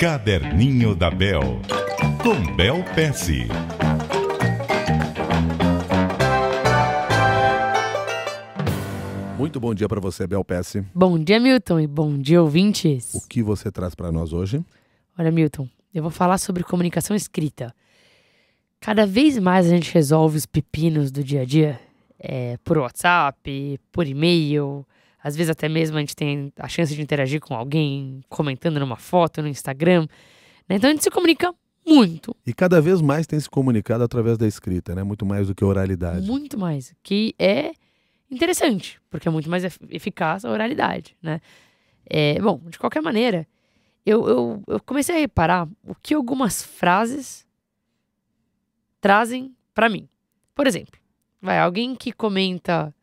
Caderninho da Bel, com Bel Pesce. Muito bom dia para você, Bel Pesce. Bom dia, Milton, e bom dia, ouvintes. O que você traz para nós hoje? Olha, Milton, eu vou falar sobre comunicação escrita. Cada vez mais a gente resolve os pepinos do dia a dia é, por WhatsApp, por e-mail. Às vezes até mesmo a gente tem a chance de interagir com alguém comentando numa foto no Instagram. Né? Então a gente se comunica muito. E cada vez mais tem se comunicado através da escrita, né? Muito mais do que oralidade. Muito mais. Que é interessante, porque é muito mais eficaz a oralidade, né? É, bom, de qualquer maneira, eu, eu, eu comecei a reparar o que algumas frases trazem para mim. Por exemplo, vai alguém que comenta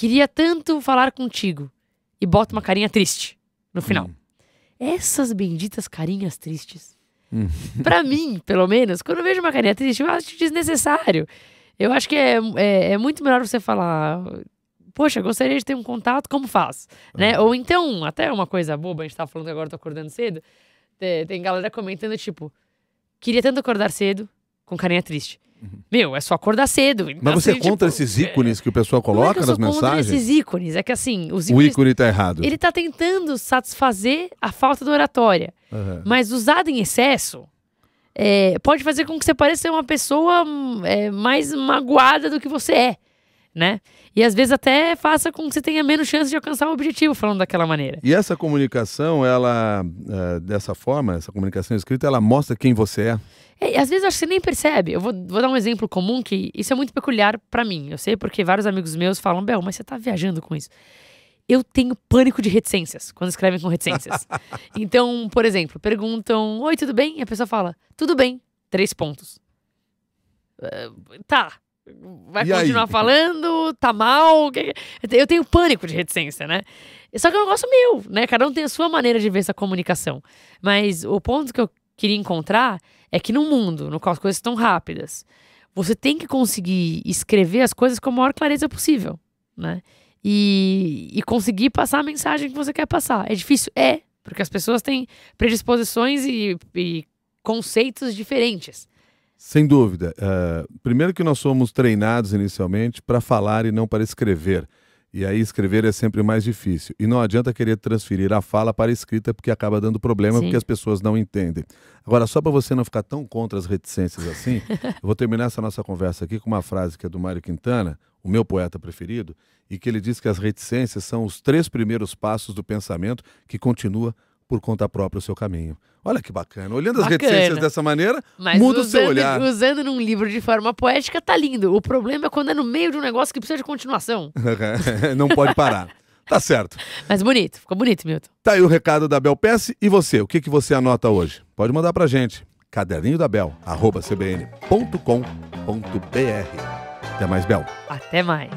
queria tanto falar contigo e bota uma carinha triste no final. Hum. Essas benditas carinhas tristes. Hum. para mim, pelo menos, quando eu vejo uma carinha triste, eu acho desnecessário. Eu acho que é, é, é, muito melhor você falar. Poxa, gostaria de ter um contato, como faz? Uhum. Né? Ou então, até uma coisa boba, a gente tava falando agora tô acordando cedo. Tem, tem galera comentando, tipo, queria tanto acordar cedo, com carinha triste. Meu, é só acordar cedo. Mas você assim, é contra tipo, esses ícones que o pessoal coloca é nas mensagens? esses ícones. É que assim, os ícones, o ícone tá errado. Ele tá tentando satisfazer a falta da oratória. Uhum. Mas usado em excesso, é, pode fazer com que você pareça uma pessoa é, mais magoada do que você é, né? E às vezes até faça com que você tenha menos chance de alcançar o objetivo falando daquela maneira. E essa comunicação, ela, é, dessa forma, essa comunicação escrita, ela mostra quem você é? É, às vezes acho que você nem percebe. Eu vou, vou dar um exemplo comum que isso é muito peculiar para mim. Eu sei porque vários amigos meus falam, Bel, mas você tá viajando com isso eu tenho pânico de reticências quando escrevem com reticências. então, por exemplo, perguntam: Oi, tudo bem? E a pessoa fala: Tudo bem. Três pontos. Uh, tá. Vai e continuar aí? falando? Tá mal? Eu tenho pânico de reticência, né? Só que é um negócio meu, né? Cada um tem a sua maneira de ver essa comunicação. Mas o ponto que eu queria encontrar é que num mundo no qual as coisas estão rápidas, você tem que conseguir escrever as coisas com a maior clareza possível, né? e, e conseguir passar a mensagem que você quer passar. É difícil? É, porque as pessoas têm predisposições e, e conceitos diferentes. Sem dúvida. Uh, primeiro que nós somos treinados inicialmente para falar e não para escrever. E aí escrever é sempre mais difícil. E não adianta querer transferir a fala para a escrita porque acaba dando problema Sim. porque as pessoas não entendem. Agora, só para você não ficar tão contra as reticências assim, eu vou terminar essa nossa conversa aqui com uma frase que é do Mário Quintana, o meu poeta preferido, e que ele diz que as reticências são os três primeiros passos do pensamento que continua por conta própria o seu caminho. Olha que bacana. Olhando bacana. as reticências dessa maneira, Mas muda usando, o seu olhar. Usando num livro de forma poética, tá lindo. O problema é quando é no meio de um negócio que precisa de continuação. Não pode parar. Tá certo. Mas bonito, ficou bonito, Milton. Tá aí o recado da Bel Pesce. E você, o que, que você anota hoje? Pode mandar pra gente. Caderninho da Bel, arroba cbn.com.br. Até mais, Bel. Até mais.